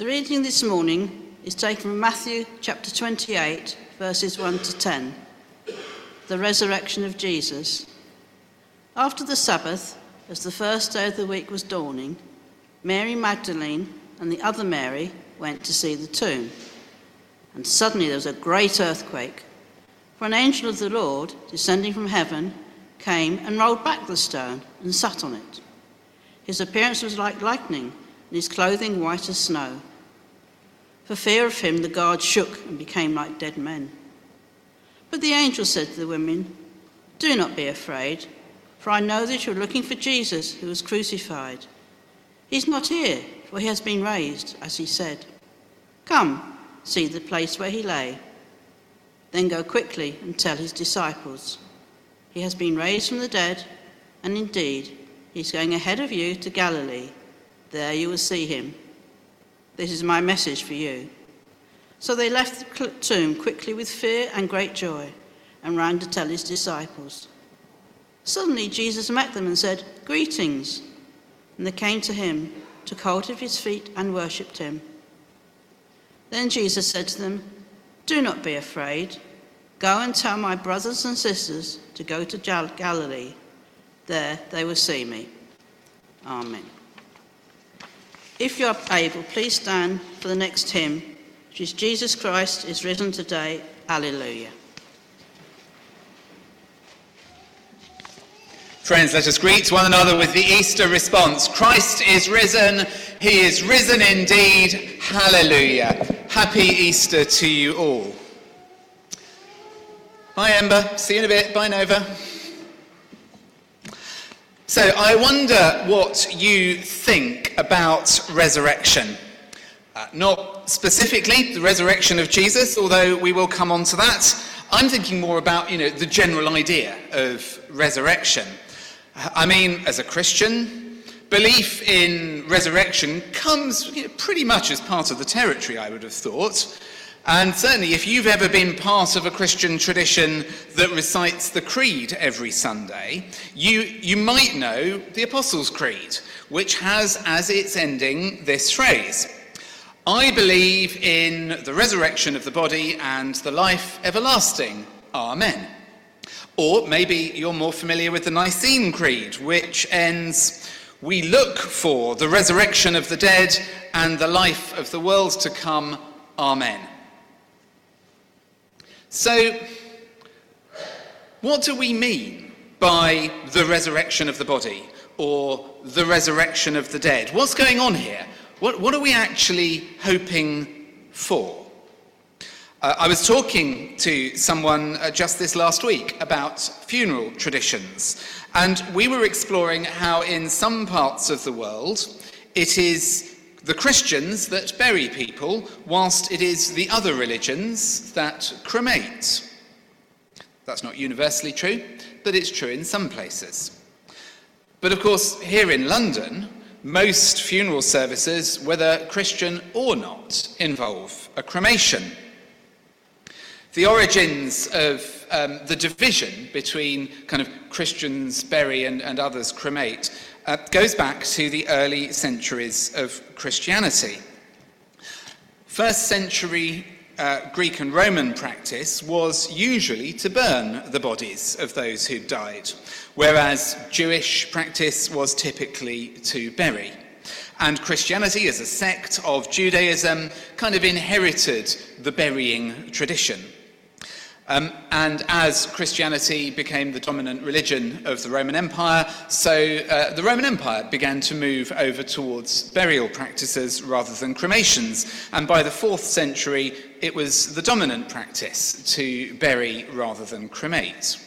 The reading this morning is taken from Matthew chapter 28, verses 1 to 10. The resurrection of Jesus. After the Sabbath, as the first day of the week was dawning, Mary Magdalene and the other Mary went to see the tomb. And suddenly there was a great earthquake. For an angel of the Lord, descending from heaven, came and rolled back the stone and sat on it. His appearance was like lightning, and his clothing white as snow. For fear of him, the guards shook and became like dead men. But the angel said to the women, Do not be afraid, for I know that you're looking for Jesus who was crucified. He's not here, for he has been raised, as he said. Come, see the place where he lay. Then go quickly and tell his disciples. He has been raised from the dead, and indeed, he's going ahead of you to Galilee. There you will see him. This is my message for you. So they left the tomb quickly with fear and great joy and ran to tell his disciples. Suddenly Jesus met them and said, Greetings. And they came to him, took hold of his feet, and worshipped him. Then Jesus said to them, Do not be afraid. Go and tell my brothers and sisters to go to Galilee. There they will see me. Amen. If you are able, please stand for the next hymn, which is Jesus Christ is risen today. Alleluia. Friends, let us greet one another with the Easter response Christ is risen, he is risen indeed. Hallelujah. Happy Easter to you all. Bye, Ember. See you in a bit. Bye, Nova. So, I wonder what you think about resurrection. Uh, not specifically the resurrection of Jesus, although we will come on to that. I'm thinking more about, you know, the general idea of resurrection. I mean, as a Christian, belief in resurrection comes you know, pretty much as part of the territory, I would have thought. And certainly, if you've ever been part of a Christian tradition that recites the Creed every Sunday, you, you might know the Apostles' Creed, which has as its ending this phrase I believe in the resurrection of the body and the life everlasting. Amen. Or maybe you're more familiar with the Nicene Creed, which ends We look for the resurrection of the dead and the life of the world to come. Amen. So, what do we mean by the resurrection of the body or the resurrection of the dead? What's going on here? What, what are we actually hoping for? Uh, I was talking to someone uh, just this last week about funeral traditions, and we were exploring how, in some parts of the world, it is the Christians that bury people, whilst it is the other religions that cremate. That's not universally true, but it's true in some places. But of course, here in London, most funeral services, whether Christian or not, involve a cremation. The origins of um, the division between kind of Christians bury and, and others cremate uh, goes back to the early centuries of Christianity. First century uh, Greek and Roman practice was usually to burn the bodies of those who died, whereas Jewish practice was typically to bury. And Christianity, as a sect of Judaism, kind of inherited the burying tradition. Um, and as Christianity became the dominant religion of the Roman Empire, so uh, the Roman Empire began to move over towards burial practices rather than cremations. And by the fourth century, it was the dominant practice to bury rather than cremate.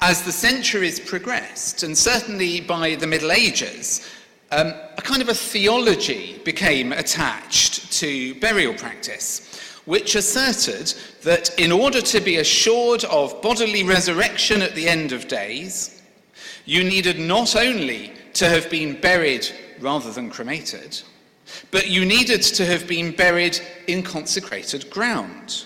As the centuries progressed, and certainly by the Middle Ages, um, a kind of a theology became attached to burial practice which asserted that in order to be assured of bodily resurrection at the end of days, you needed not only to have been buried rather than cremated, but you needed to have been buried in consecrated ground.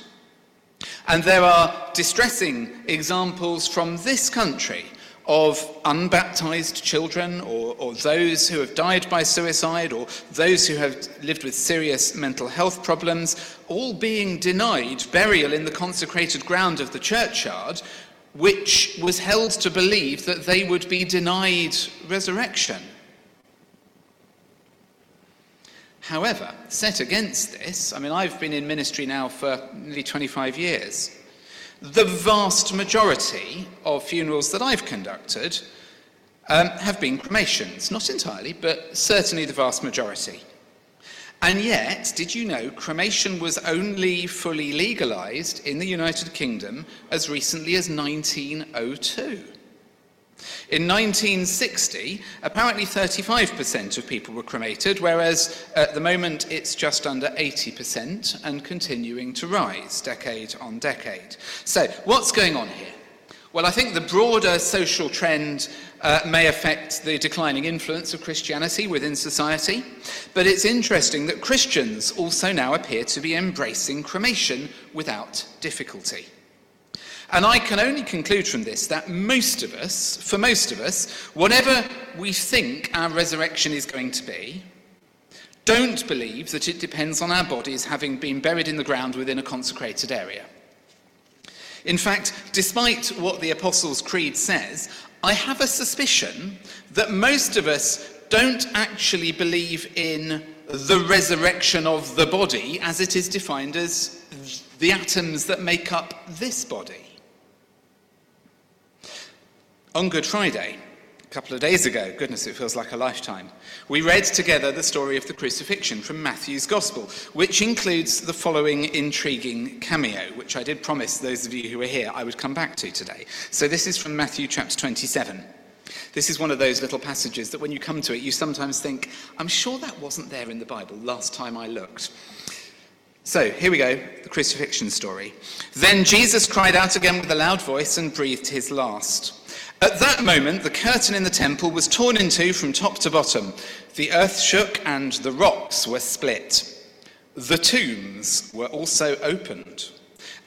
And there are distressing examples from this country of unbaptized children or, or, those who have died by suicide or those who have lived with serious mental health problems, all being denied burial in the consecrated ground of the churchyard, which was held to believe that they would be denied resurrection. However, set against this, I mean, I've been in ministry now for nearly 25 years. The vast majority of funerals that I've conducted um, have been cremations. Not entirely, but certainly the vast majority. And yet, did you know cremation was only fully legalized in the United Kingdom as recently as 1902? In 1960, apparently 35% of people were cremated, whereas at the moment it's just under 80% and continuing to rise decade on decade. So, what's going on here? Well, I think the broader social trend uh, may affect the declining influence of Christianity within society, but it's interesting that Christians also now appear to be embracing cremation without difficulty. And I can only conclude from this that most of us, for most of us, whatever we think our resurrection is going to be, don't believe that it depends on our bodies having been buried in the ground within a consecrated area. In fact, despite what the Apostles' Creed says, I have a suspicion that most of us don't actually believe in the resurrection of the body as it is defined as the atoms that make up this body. On Good Friday, a couple of days ago, goodness, it feels like a lifetime, we read together the story of the crucifixion from Matthew's Gospel, which includes the following intriguing cameo, which I did promise those of you who are here I would come back to today. So this is from Matthew chapter 27. This is one of those little passages that when you come to it, you sometimes think, I'm sure that wasn't there in the Bible last time I looked. So here we go, the crucifixion story. Then Jesus cried out again with a loud voice and breathed his last. At that moment, the curtain in the temple was torn in two from top to bottom. The earth shook and the rocks were split. The tombs were also opened,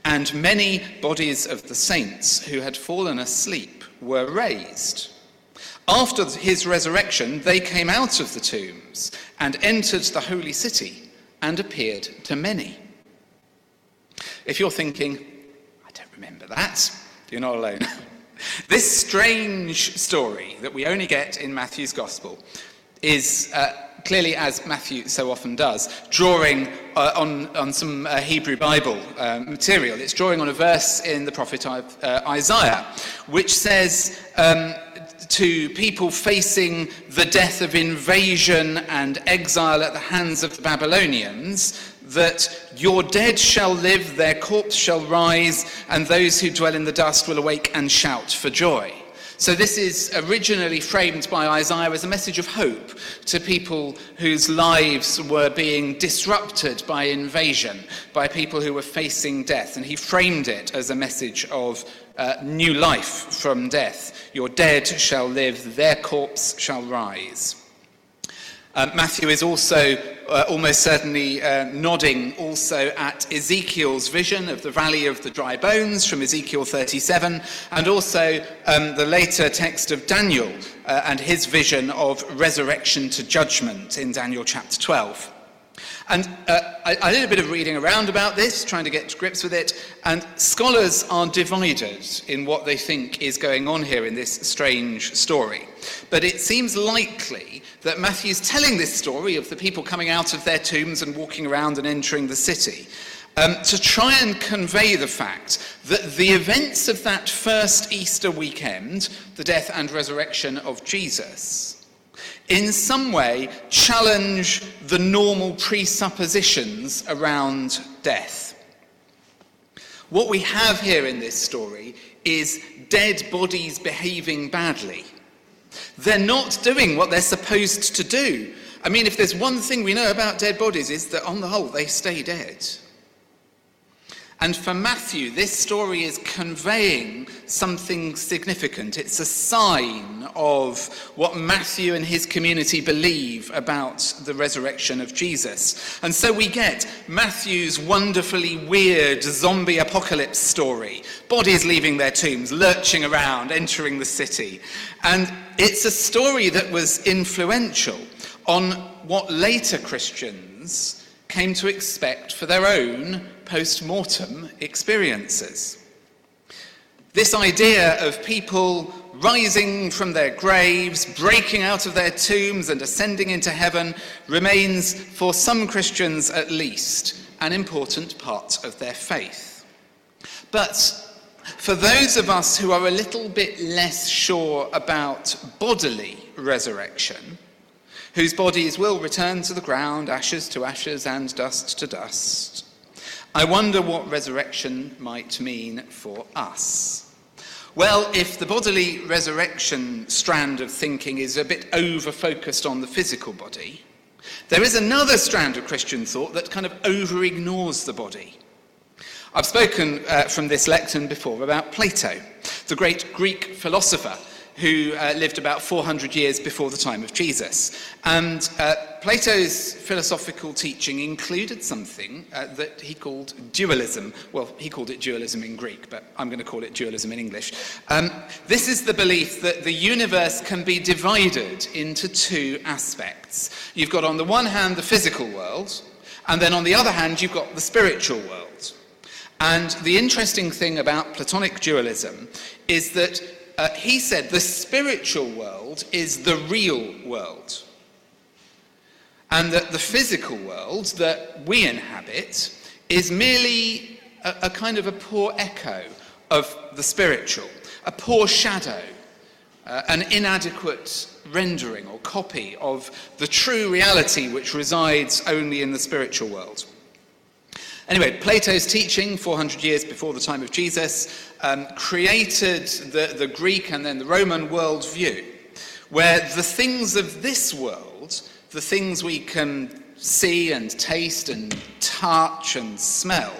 and many bodies of the saints who had fallen asleep were raised. After his resurrection, they came out of the tombs and entered the holy city and appeared to many. If you're thinking, I don't remember that, you're not alone. This strange story that we only get in Matthew's Gospel is uh, clearly, as Matthew so often does, drawing uh, on, on some uh, Hebrew Bible uh, material. It's drawing on a verse in the prophet uh, Isaiah, which says, um, to people facing the death of invasion and exile at the hands of the Babylonians, that your dead shall live, their corpse shall rise, and those who dwell in the dust will awake and shout for joy. So, this is originally framed by Isaiah as a message of hope to people whose lives were being disrupted by invasion, by people who were facing death. And he framed it as a message of uh, new life from death. Your dead shall live, their corpse shall rise. Uh, Matthew is also uh, almost certainly uh, nodding also at Ezekiel's vision of the valley of the dry bones from Ezekiel 37, and also um, the later text of Daniel uh, and his vision of resurrection to judgment in Daniel chapter 12. And uh, I, I, did a bit of reading around about this, trying to get to grips with it, and scholars are divided in what they think is going on here in this strange story. But it seems likely that Matthew's telling this story of the people coming out of their tombs and walking around and entering the city. Um, to try and convey the fact that the events of that first Easter weekend, the death and resurrection of Jesus, in some way challenge the normal presuppositions around death. What we have here in this story is dead bodies behaving badly. They're not doing what they're supposed to do. I mean, if there's one thing we know about dead bodies, is that on the whole, they stay dead. And for Matthew, this story is conveying something significant. It's a sign of what Matthew and his community believe about the resurrection of Jesus. And so we get Matthew's wonderfully weird zombie apocalypse story bodies leaving their tombs, lurching around, entering the city. And it's a story that was influential on what later Christians came to expect for their own post mortem experiences. This idea of people rising from their graves, breaking out of their tombs, and ascending into heaven remains, for some Christians at least, an important part of their faith. But for those of us who are a little bit less sure about bodily resurrection, whose bodies will return to the ground, ashes to ashes, and dust to dust, I wonder what resurrection might mean for us. Well, if the bodily resurrection strand of thinking is a bit over focused on the physical body, there is another strand of Christian thought that kind of over ignores the body. I've spoken uh, from this lectern before about Plato, the great Greek philosopher who uh, lived about 400 years before the time of Jesus. And uh, Plato's philosophical teaching included something uh, that he called dualism. Well, he called it dualism in Greek, but I'm going to call it dualism in English. Um, this is the belief that the universe can be divided into two aspects. You've got, on the one hand, the physical world, and then on the other hand, you've got the spiritual world. And the interesting thing about Platonic dualism is that uh, he said the spiritual world is the real world. And that the physical world that we inhabit is merely a, a kind of a poor echo of the spiritual, a poor shadow, uh, an inadequate rendering or copy of the true reality which resides only in the spiritual world. Anyway, Plato's teaching, 400 years before the time of Jesus, um, created the, the Greek and then the Roman worldview, where the things of this world, the things we can see and taste and touch and smell,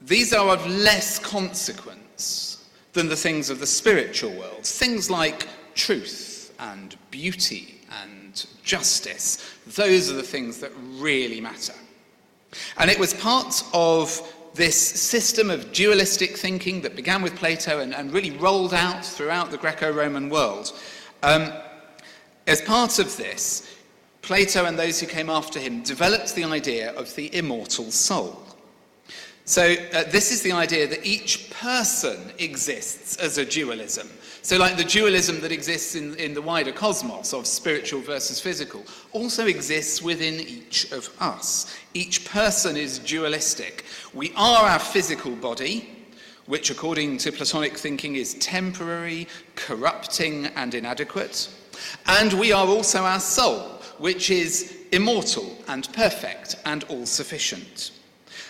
these are of less consequence than the things of the spiritual world. Things like truth and beauty and justice, those are the things that really matter. And it was part of this system of dualistic thinking that began with Plato and, and really rolled out throughout the Greco Roman world. Um, as part of this, Plato and those who came after him developed the idea of the immortal soul. So, uh, this is the idea that each person exists as a dualism. So, like the dualism that exists in, in the wider cosmos of spiritual versus physical, also exists within each of us. Each person is dualistic. We are our physical body, which, according to Platonic thinking, is temporary, corrupting, and inadequate. And we are also our soul, which is immortal and perfect and all sufficient.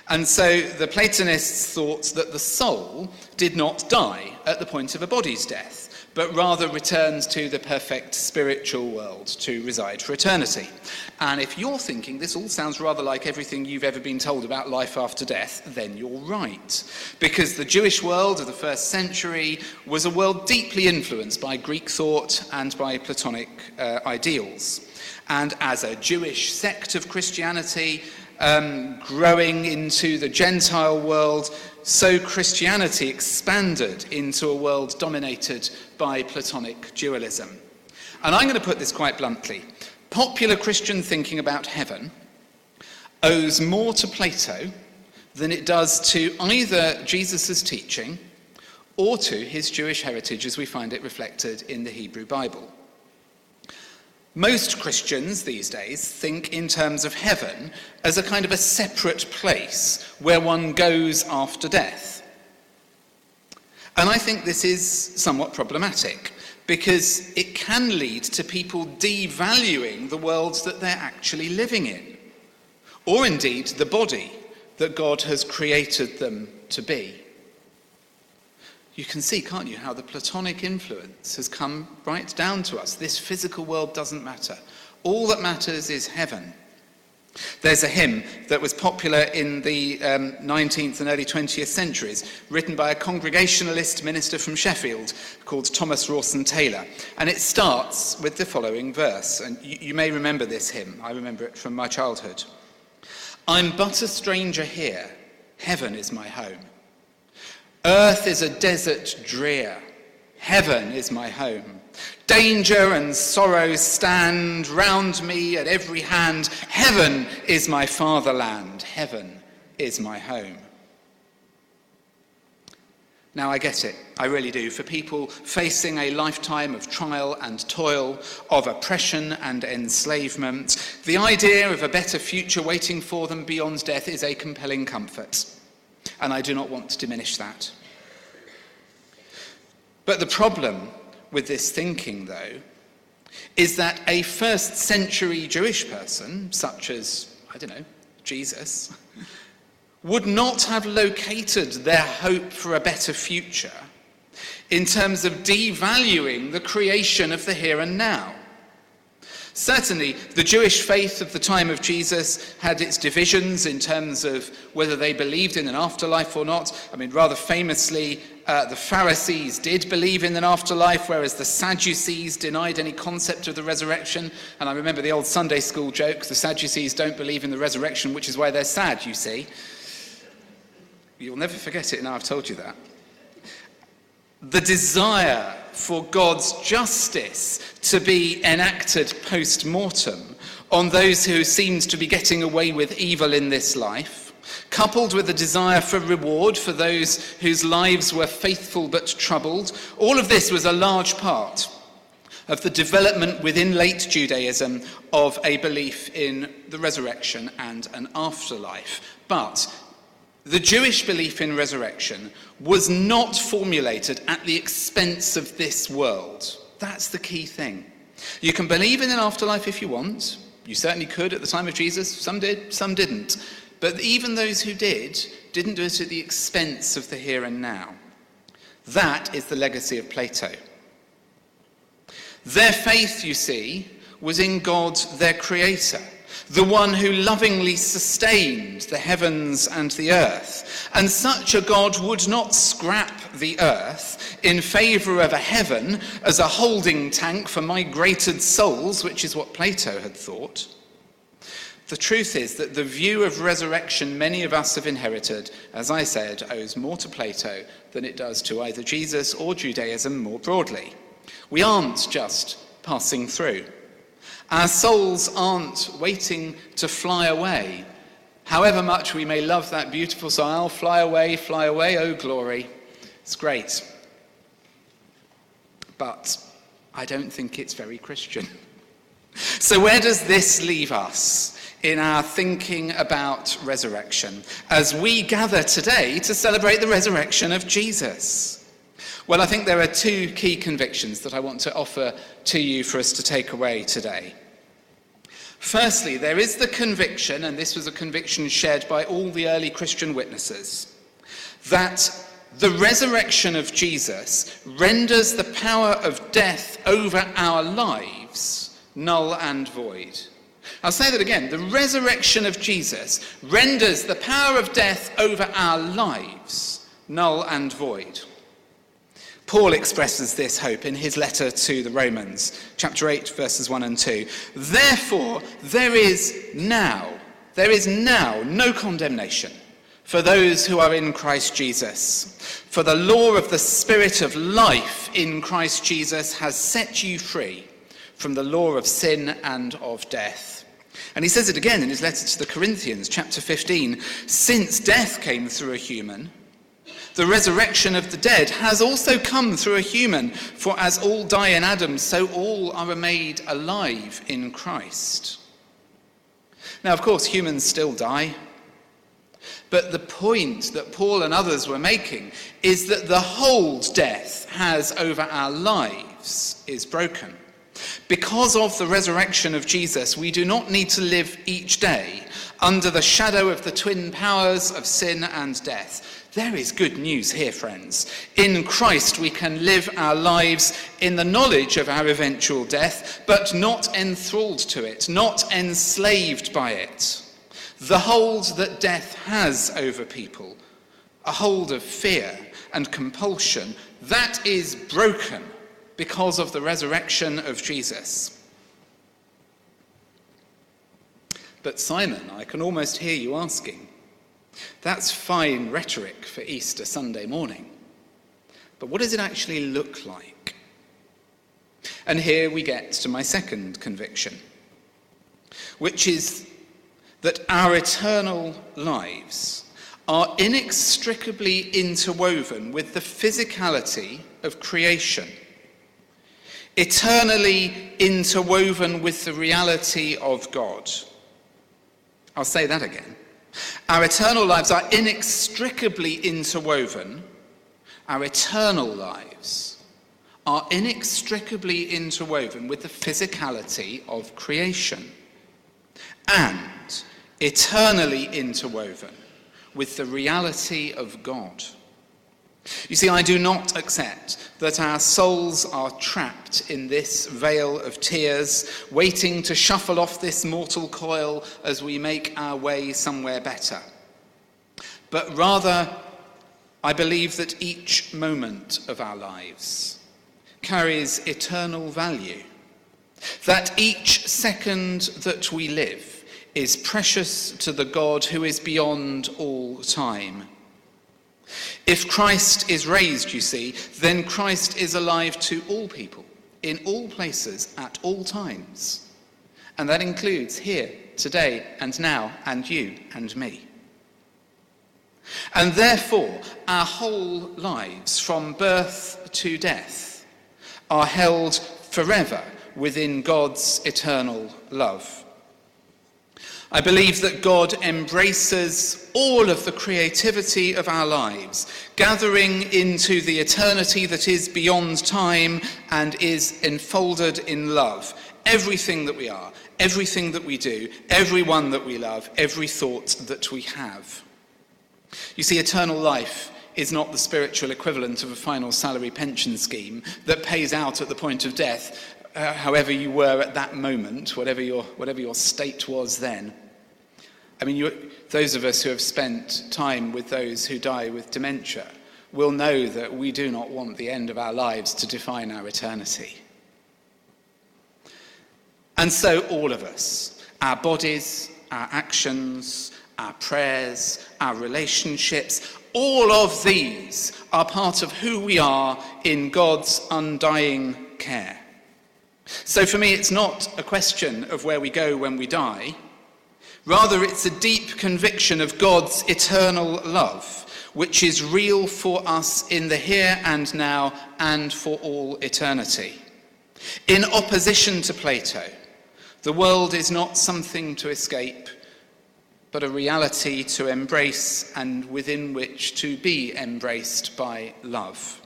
And so the Platonists thought that the soul did not die at the point of a body's death, but rather returns to the perfect spiritual world to reside for eternity. And if you're thinking this all sounds rather like everything you've ever been told about life after death, then you're right. Because the Jewish world of the first century was a world deeply influenced by Greek thought and by Platonic uh, ideals. And as a Jewish sect of Christianity, um, growing into the Gentile world, so Christianity expanded into a world dominated by Platonic dualism. And I'm going to put this quite bluntly. Popular Christian thinking about heaven owes more to Plato than it does to either Jesus' teaching or to his Jewish heritage as we find it reflected in the Hebrew Bible. Most Christians these days think in terms of heaven as a kind of a separate place where one goes after death. And I think this is somewhat problematic because it can lead to people devaluing the worlds that they're actually living in, or indeed the body that God has created them to be you can see, can't you, how the Platonic influence has come right down to us. This physical world doesn't matter. All that matters is heaven. There's a hymn that was popular in the um, 19th and early 20th centuries, written by a Congregationalist minister from Sheffield called Thomas Rawson Taylor. And it starts with the following verse. And you, you may remember this hymn, I remember it from my childhood. I'm but a stranger here, heaven is my home. Earth is a desert drear, heaven is my home. Danger and sorrow stand round me at every hand. Heaven is my fatherland. Heaven is my home. Now, I get it. I really do. For people facing a lifetime of trial and toil, of oppression and enslavement, the idea of a better future waiting for them beyond death is a compelling comfort. And I do not want to diminish that. But the problem with this thinking, though, is that a first century Jewish person, such as, I don't know, Jesus, would not have located their hope for a better future in terms of devaluing the creation of the here and now. Certainly, the Jewish faith of the time of Jesus had its divisions in terms of whether they believed in an afterlife or not. I mean, rather famously, uh, the Pharisees did believe in an afterlife, whereas the Sadducees denied any concept of the resurrection. And I remember the old Sunday school joke the Sadducees don't believe in the resurrection, which is why they're sad, you see. You'll never forget it now I've told you that. The desire for God's justice to be enacted post mortem on those who seemed to be getting away with evil in this life, coupled with a desire for reward for those whose lives were faithful but troubled, all of this was a large part of the development within late Judaism of a belief in the resurrection and an afterlife. But the Jewish belief in resurrection was not formulated at the expense of this world. That's the key thing. You can believe in an afterlife if you want. You certainly could at the time of Jesus. Some did, some didn't. But even those who did, didn't do it at the expense of the here and now. That is the legacy of Plato. Their faith, you see, was in God, their creator the one who lovingly sustained the heavens and the earth. And such a God would not scrap the earth in favour of a heaven as a holding tank for migrated souls, which is what Plato had thought. The truth is that the view of resurrection many of us have inherited, as I said, owes more to Plato than it does to either Jesus or Judaism more broadly. We aren't just passing through. Our souls aren't waiting to fly away. However much we may love that beautiful song, I'll fly away, fly away, oh glory. It's great. But I don't think it's very Christian. So, where does this leave us in our thinking about resurrection as we gather today to celebrate the resurrection of Jesus? Well, I think there are two key convictions that I want to offer to you for us to take away today. Firstly, there is the conviction, and this was a conviction shared by all the early Christian witnesses, that the resurrection of Jesus renders the power of death over our lives null and void. I'll say that again. The resurrection of Jesus renders the power of death over our lives null and void. Paul expresses this hope in his letter to the Romans, chapter 8, verses 1 and 2. Therefore, there is now, there is now no condemnation for those who are in Christ Jesus. For the law of the Spirit of life in Christ Jesus has set you free from the law of sin and of death. And he says it again in his letter to the Corinthians, chapter 15 since death came through a human, the resurrection of the dead has also come through a human, for as all die in Adam, so all are made alive in Christ. Now, of course, humans still die. But the point that Paul and others were making is that the hold death has over our lives is broken. Because of the resurrection of Jesus, we do not need to live each day under the shadow of the twin powers of sin and death There is good news here, friends. In Christ, we can live our lives in the knowledge of our eventual death, but not enthralled to it, not enslaved by it. The hold that death has over people, a hold of fear and compulsion, that is broken because of the resurrection of Jesus. But Simon, I can almost hear you asking, that's fine rhetoric for Easter Sunday morning. But what does it actually look like? And here we get to my second conviction, which is that our eternal lives are inextricably interwoven with the physicality of creation, eternally interwoven with the reality of God. I'll say that again. Our eternal lives are inextricably interwoven. Our eternal lives are inextricably interwoven with the physicality of creation and eternally interwoven with the reality of God. You see, I do not accept that our souls are trapped in this vale of tears, waiting to shuffle off this mortal coil as we make our way somewhere better. But rather, I believe that each moment of our lives carries eternal value, that each second that we live is precious to the God who is beyond all time if Christ is raised, you see, then Christ is alive to all people, in all places, at all times. And that includes here, today, and now, and you and me. And therefore, our whole lives, from birth to death, are held forever within God's eternal love. I believe that God embraces all of the creativity of our lives, gathering into the eternity that is beyond time and is enfolded in love. Everything that we are, everything that we do, everyone that we love, every thought that we have. You see, eternal life is not the spiritual equivalent of a final salary pension scheme that pays out at the point of death, uh, however you were at that moment, whatever your, whatever your state was then. I mean, you, those of us who have spent time with those who die with dementia will know that we do not want the end of our lives to define our eternity. And so, all of us, our bodies, our actions, our prayers, our relationships, all of these are part of who we are in God's undying care. So, for me, it's not a question of where we go when we die. Rather, it's a deep conviction of God's eternal love, which is real for us in the here and now and for all eternity. In opposition to Plato, the world is not something to escape, but a reality to embrace and within which to be embraced by love.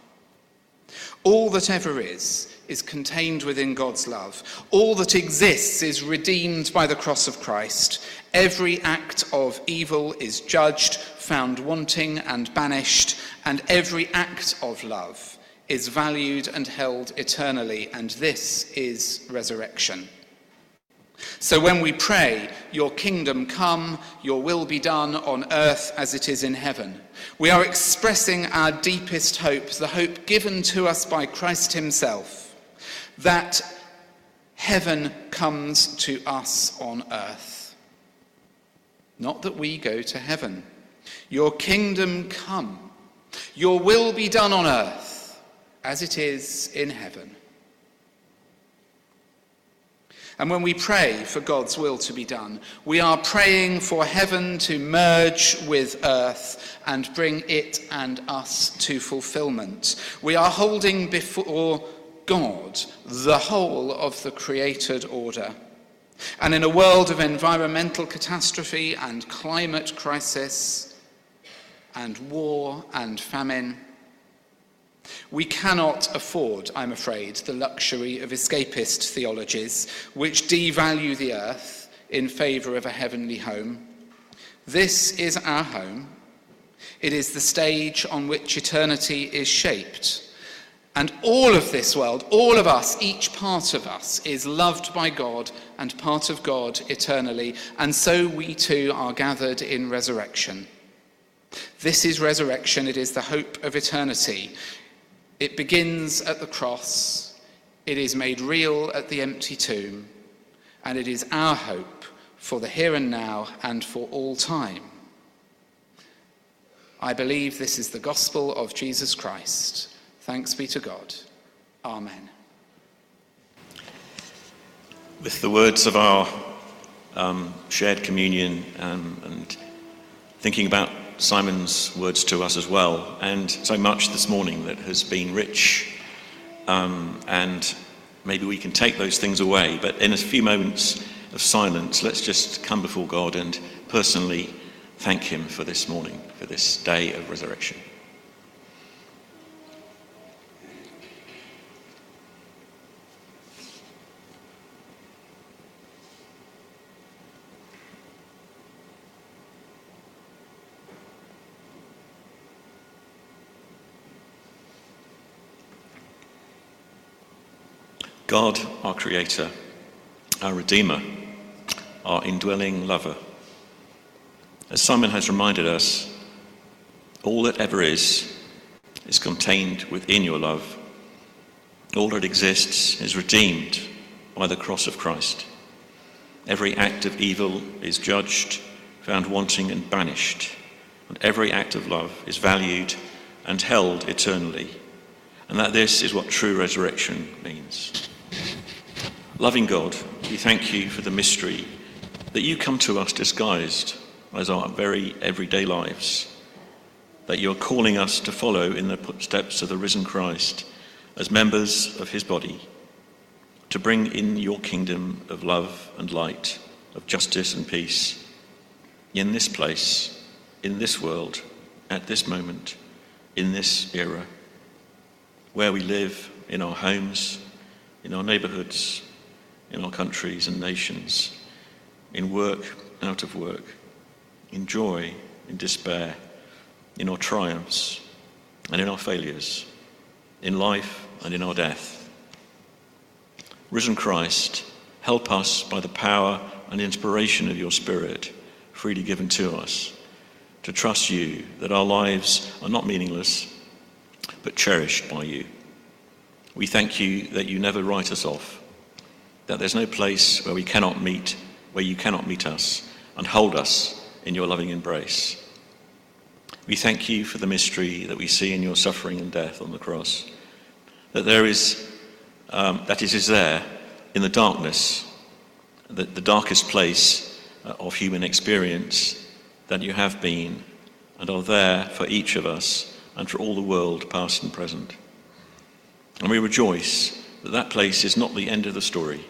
All that ever is is contained within God's love. All that exists is redeemed by the cross of Christ. Every act of evil is judged, found wanting, and banished, and every act of love is valued and held eternally, and this is resurrection. So when we pray, Your kingdom come, Your will be done on earth as it is in heaven, we are expressing our deepest hope, the hope given to us by Christ Himself that heaven comes to us on earth. Not that we go to heaven. Your kingdom come. Your will be done on earth as it is in heaven. And when we pray for God's will to be done, we are praying for heaven to merge with earth and bring it and us to fulfillment. We are holding before God the whole of the created order. And in a world of environmental catastrophe and climate crisis and war and famine, we cannot afford, I'm afraid, the luxury of escapist theologies which devalue the earth in favour of a heavenly home. This is our home. It is the stage on which eternity is shaped. And all of this world, all of us, each part of us, is loved by God and part of God eternally. And so we too are gathered in resurrection. This is resurrection, it is the hope of eternity. It begins at the cross, it is made real at the empty tomb, and it is our hope for the here and now and for all time. I believe this is the gospel of Jesus Christ. Thanks be to God. Amen. With the words of our um, shared communion um, and thinking about Simon's words to us as well, and so much this morning that has been rich, um, and maybe we can take those things away. But in a few moments of silence, let's just come before God and personally thank Him for this morning, for this day of resurrection. God, our Creator, our Redeemer, our indwelling lover. As Simon has reminded us, all that ever is is contained within your love. All that exists is redeemed by the cross of Christ. Every act of evil is judged, found wanting, and banished. And every act of love is valued and held eternally. And that this is what true resurrection means. Loving God, we thank you for the mystery that you come to us disguised as our very everyday lives, that you're calling us to follow in the footsteps of the risen Christ as members of his body, to bring in your kingdom of love and light, of justice and peace, in this place, in this world, at this moment, in this era, where we live, in our homes, in our neighborhoods, in our countries and nations, in work, out of work, in joy, in despair, in our triumphs and in our failures, in life and in our death. Risen Christ, help us by the power and inspiration of your Spirit, freely given to us, to trust you that our lives are not meaningless, but cherished by you. We thank you that you never write us off that there's no place where we cannot meet, where you cannot meet us and hold us in your loving embrace. We thank you for the mystery that we see in your suffering and death on the cross, that there is, um, that it is there in the darkness, the, the darkest place uh, of human experience, that you have been and are there for each of us and for all the world, past and present. And we rejoice that that place is not the end of the story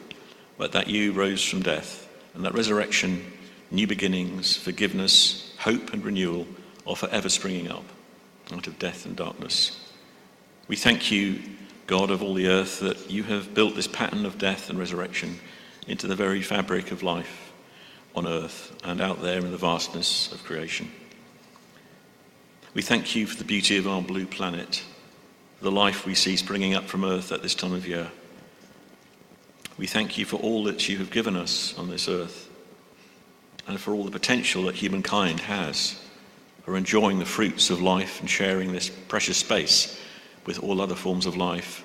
but that you rose from death, and that resurrection, new beginnings, forgiveness, hope, and renewal are forever springing up out of death and darkness. We thank you, God of all the earth, that you have built this pattern of death and resurrection into the very fabric of life on earth and out there in the vastness of creation. We thank you for the beauty of our blue planet, the life we see springing up from earth at this time of year. We thank you for all that you have given us on this earth and for all the potential that humankind has for enjoying the fruits of life and sharing this precious space with all other forms of life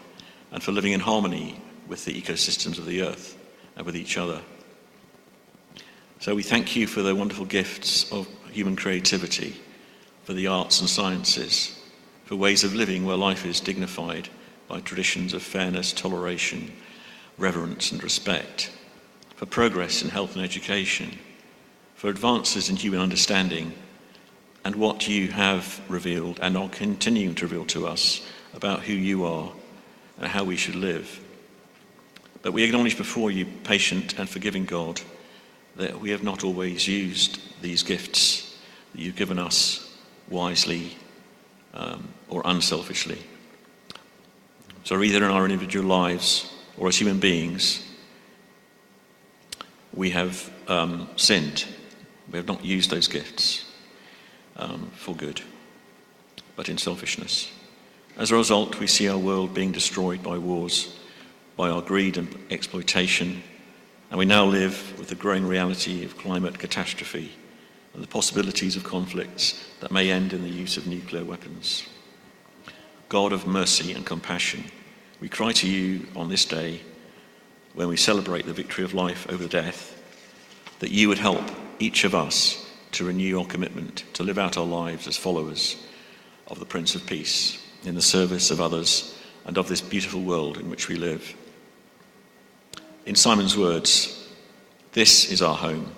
and for living in harmony with the ecosystems of the earth and with each other. So we thank you for the wonderful gifts of human creativity, for the arts and sciences, for ways of living where life is dignified by traditions of fairness, toleration, reverence and respect, for progress in health and education, for advances in human understanding, and what you have revealed and are continuing to reveal to us about who you are and how we should live. But we acknowledge before you, patient and forgiving God, that we have not always used these gifts that you've given us wisely um, or unselfishly. So, either in our individual lives or as human beings, we have um, sinned. We have not used those gifts um, for good. but in selfishness. As a result, we see our world being destroyed by wars, by our greed and exploitation, and we now live with the growing reality of climate catastrophe and the possibilities of conflicts that may end in the use of nuclear weapons. God of mercy and compassion, we cry to you on this day when we celebrate the victory of life over death, that you would help each of us to renew our commitment to live out our lives as followers of the Prince of Peace in the service of others and of this beautiful world in which we live. In Simon's words, this is our home.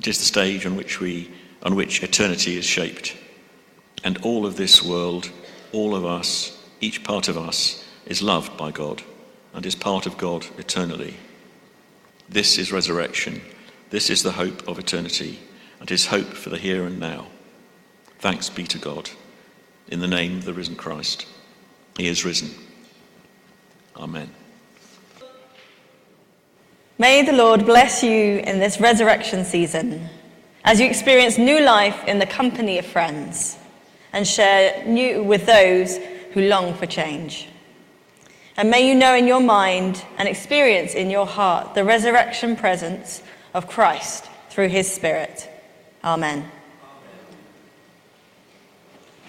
It is the stage on which we on which eternity is shaped. And all of this world, all of us, each part of us is loved by God and is part of God eternally. This is resurrection. This is the hope of eternity and his hope for the here and now. Thanks be to God. In the name of the risen Christ. He is risen. Amen. May the Lord bless you in this resurrection season as you experience new life in the company of friends and share new with those who long for change. And may you know in your mind and experience in your heart the resurrection presence of Christ through his Spirit. Amen.